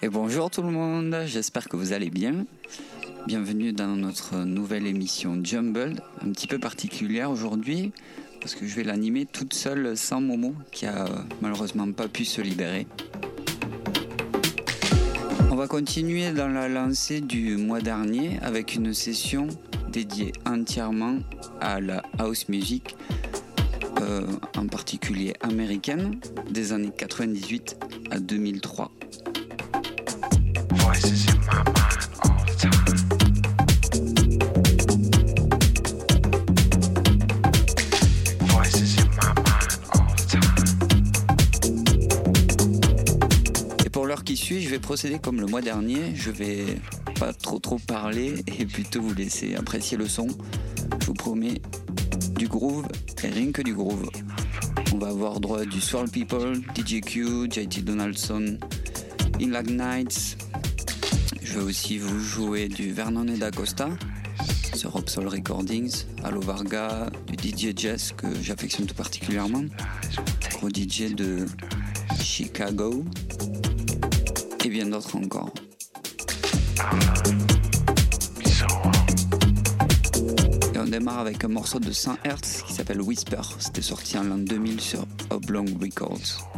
Et bonjour tout le monde, j'espère que vous allez bien. Bienvenue dans notre nouvelle émission Jumbled, un petit peu particulière aujourd'hui parce que je vais l'animer toute seule sans Momo qui a malheureusement pas pu se libérer. Continuer dans la lancée du mois dernier avec une session dédiée entièrement à la house music, euh, en particulier américaine, des années 98 à 2003. je vais procéder comme le mois dernier. Je vais pas trop trop parler et plutôt vous laisser apprécier le son. Je vous promets du groove et rien que du groove. On va avoir droit du Swirl People, DJQ, JT Donaldson, Inlag Nights. Je vais aussi vous jouer du Vernon et d'Acosta sur Soul Recordings, Allo Varga, du DJ Jess que j'affectionne tout particulièrement, au DJ de Chicago, et bien d'autres encore. Et on démarre avec un morceau de 100 Hz qui s'appelle Whisper. C'était sorti en l'an 2000 sur Oblong Records.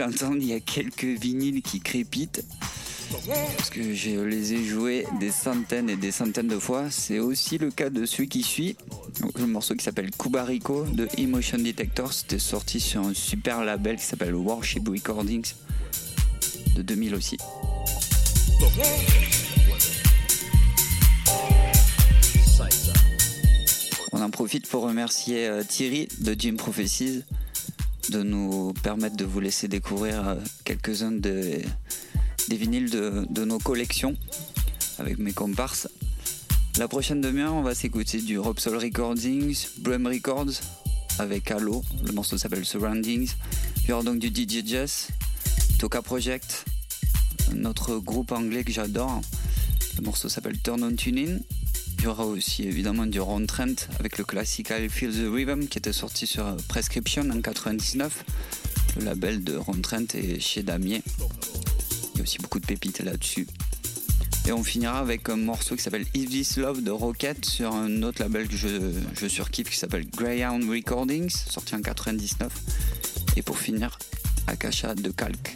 L'entendre, il y a quelques vinyles qui crépitent. Parce que je les ai joués des centaines et des centaines de fois. C'est aussi le cas de celui qui suit. Le morceau qui s'appelle Kubarico de Emotion Detector. C'était sorti sur un super label qui s'appelle Warship Recordings de 2000 aussi. On en profite pour remercier euh, Thierry de Jim Prophecies de nous permettre de vous laisser découvrir euh, quelques-uns des, vinyles de, de nos collections avec mes comparses. La prochaine demi-heure, on va s'écouter du Rob Soul Recordings, Brum Records avec Halo, le morceau s'appelle Surroundings. Il y aura donc du DJ Jazz, Toka Project, notre groupe anglais que j'adore. Le morceau s'appelle Turn On Tuning. Il y aura aussi évidemment du Ron Trent avec le classique I Feel the Rhythm qui était sorti sur Prescription en 99. Le label de Ron Trent est chez Damier. Il y a aussi beaucoup de pépites là-dessus. Et on finira avec un morceau qui s'appelle If This Love de Rocket sur un autre label que je, je surkiffe qui s'appelle Greyhound Recordings, sorti en 99. Et pour finir, Akasha de Calque.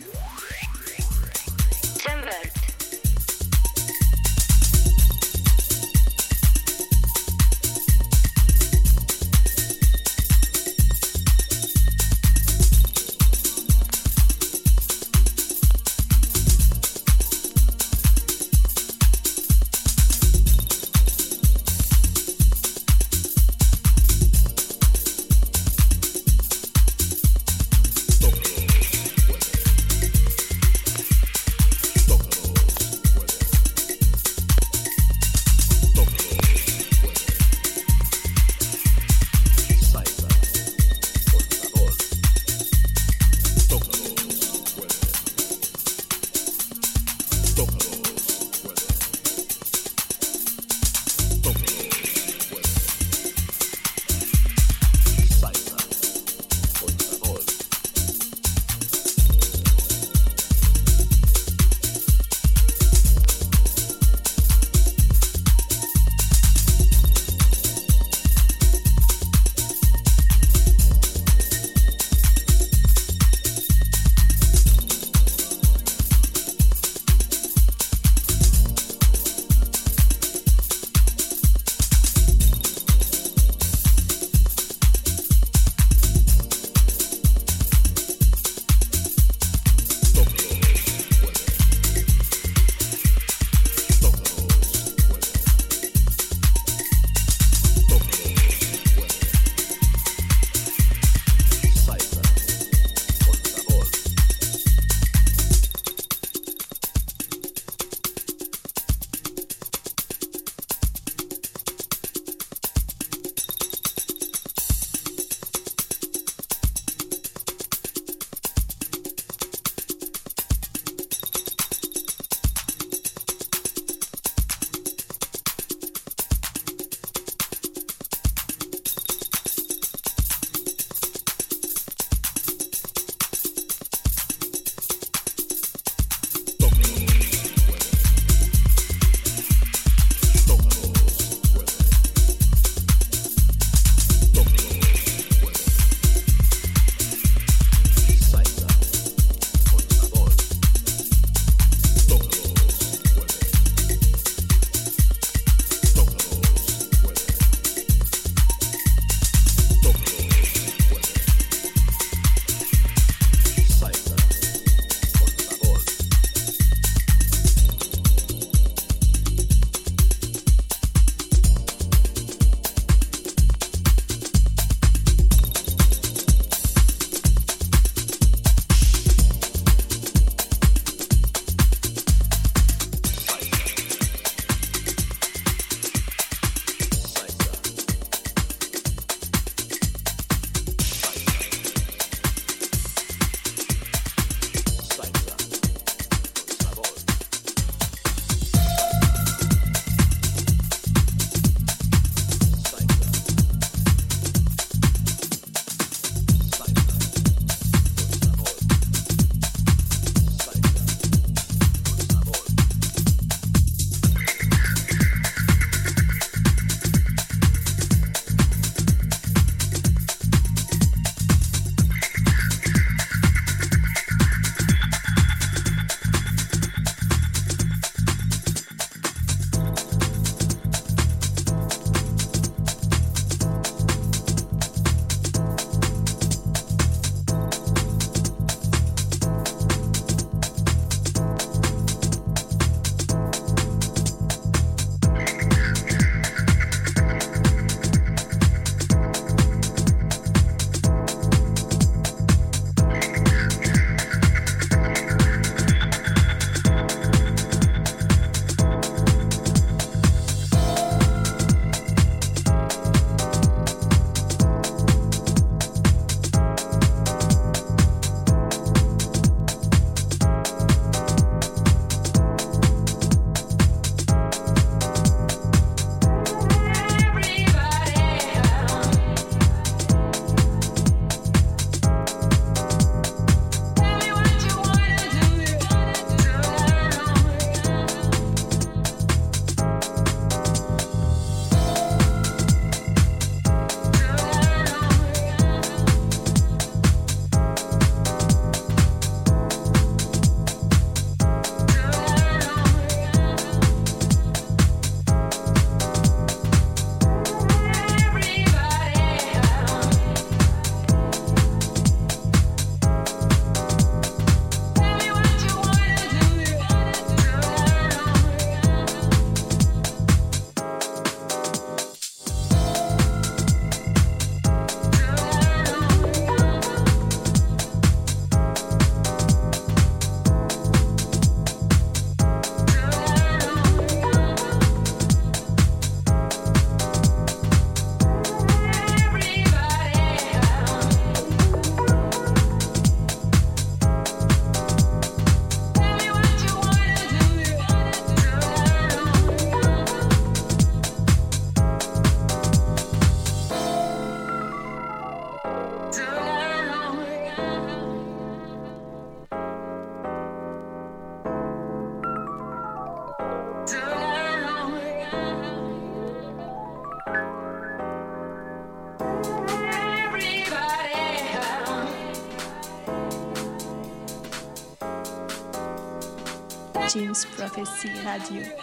Radio.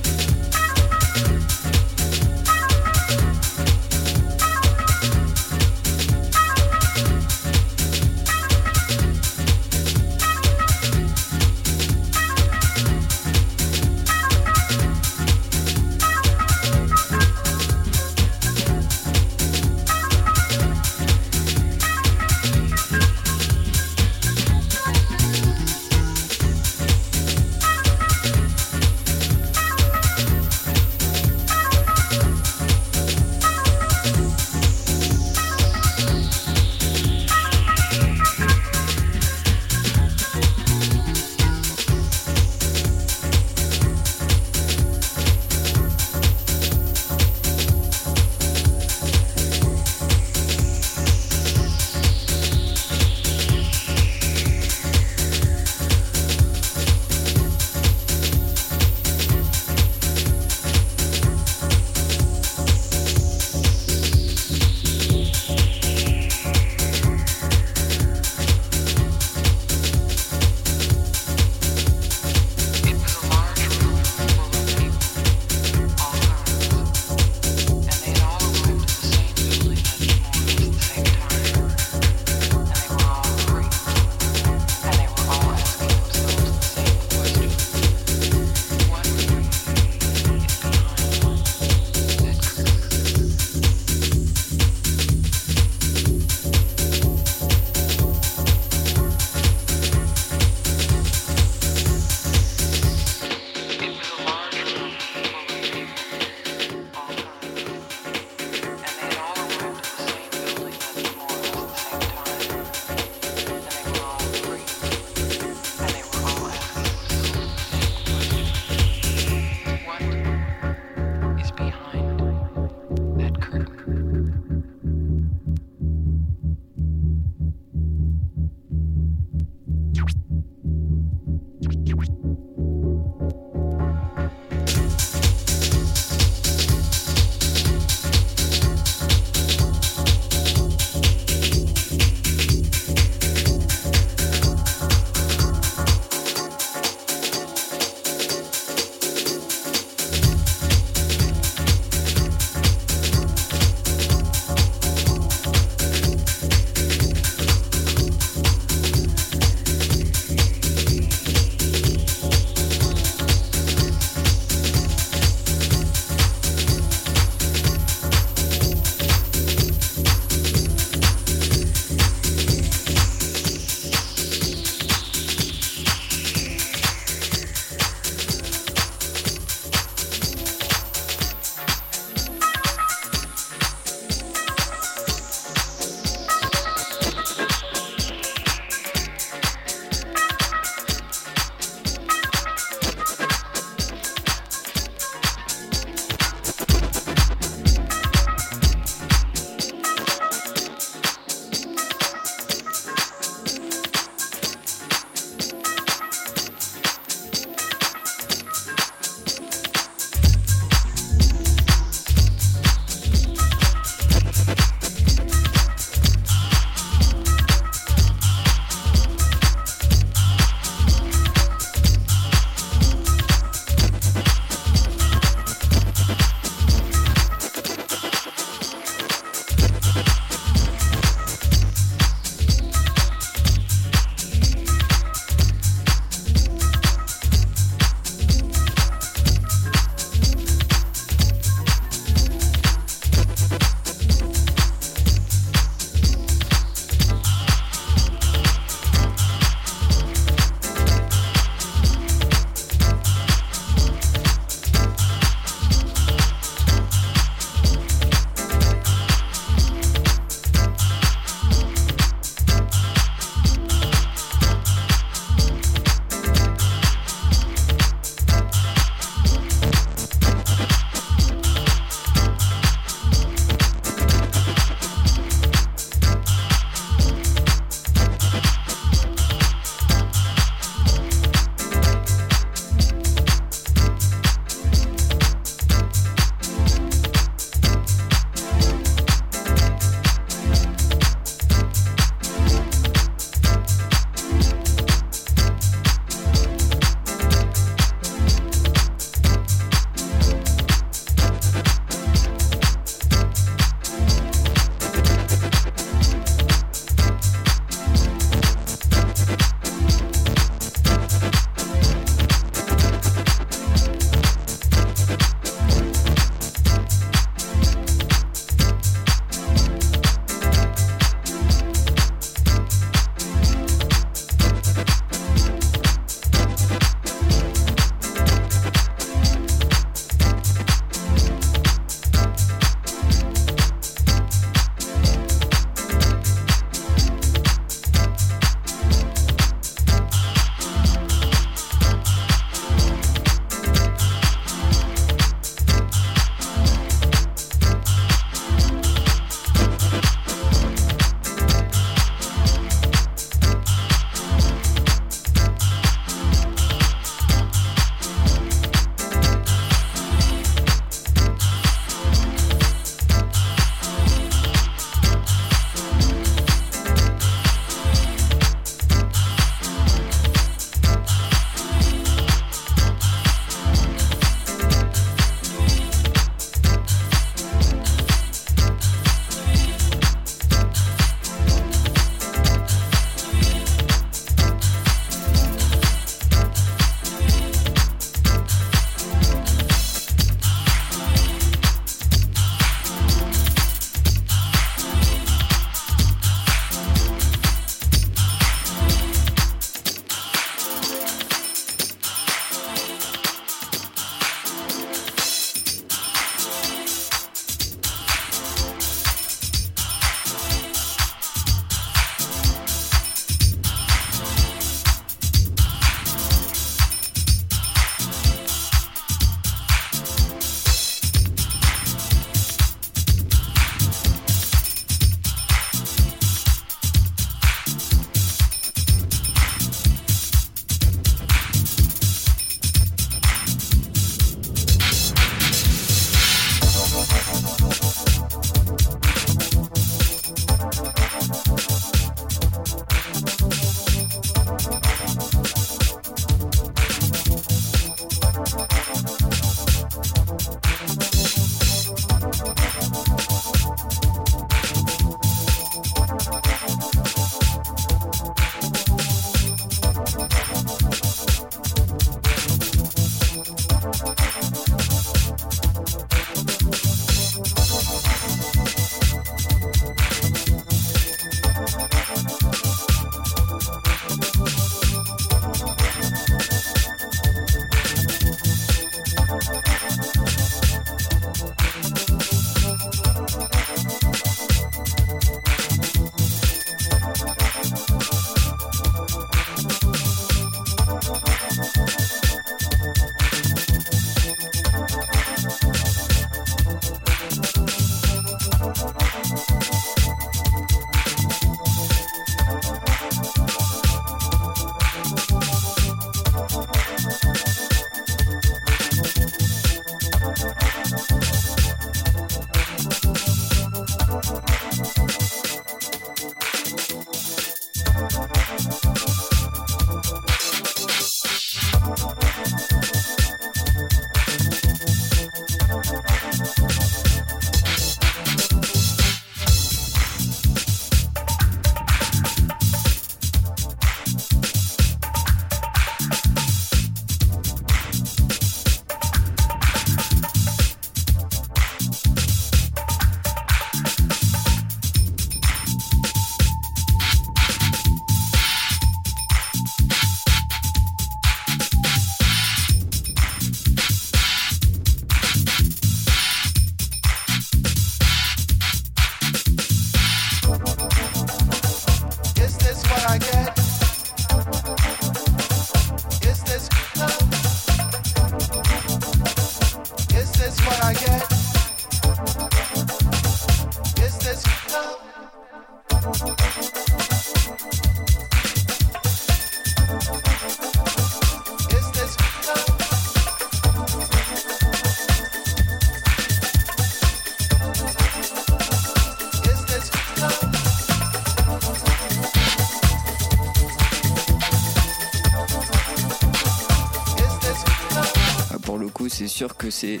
Que c'est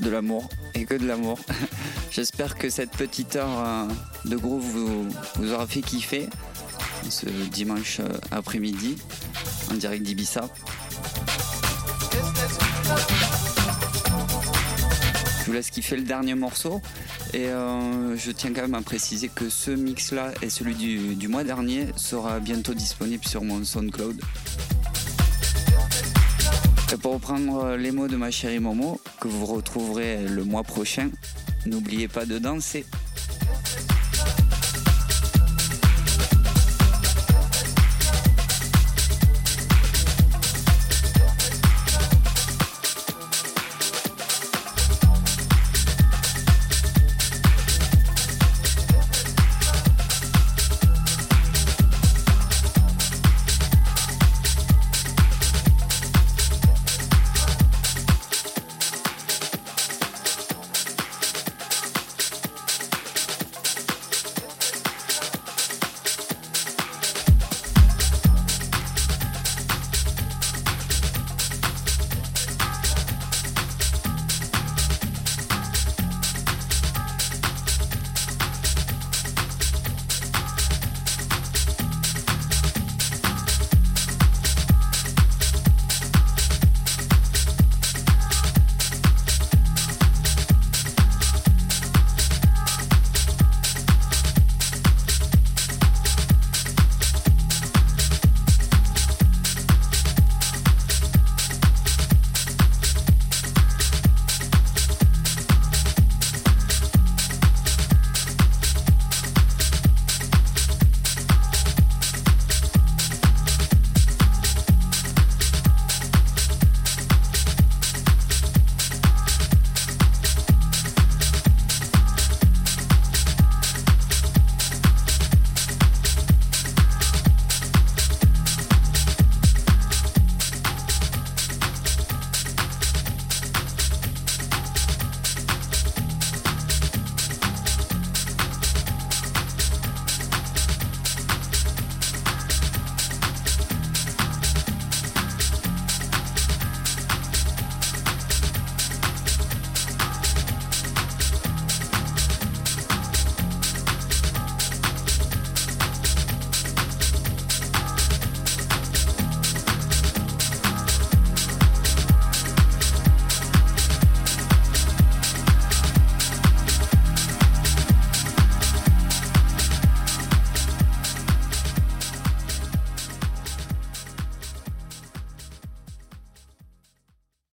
de l'amour et que de l'amour. J'espère que cette petite heure euh, de groove vous, aura fait kiffer ce dimanche euh, après-midi en direct d'Ibiza. Je vous laisse kiffer le dernier morceau et euh, je tiens quand même à préciser que ce mix là et celui du mois dernier sera bientôt disponible sur mon SoundCloud. Et pour reprendre les mots de ma chérie Momo, que vous retrouverez le mois prochain, n'oubliez pas de danser.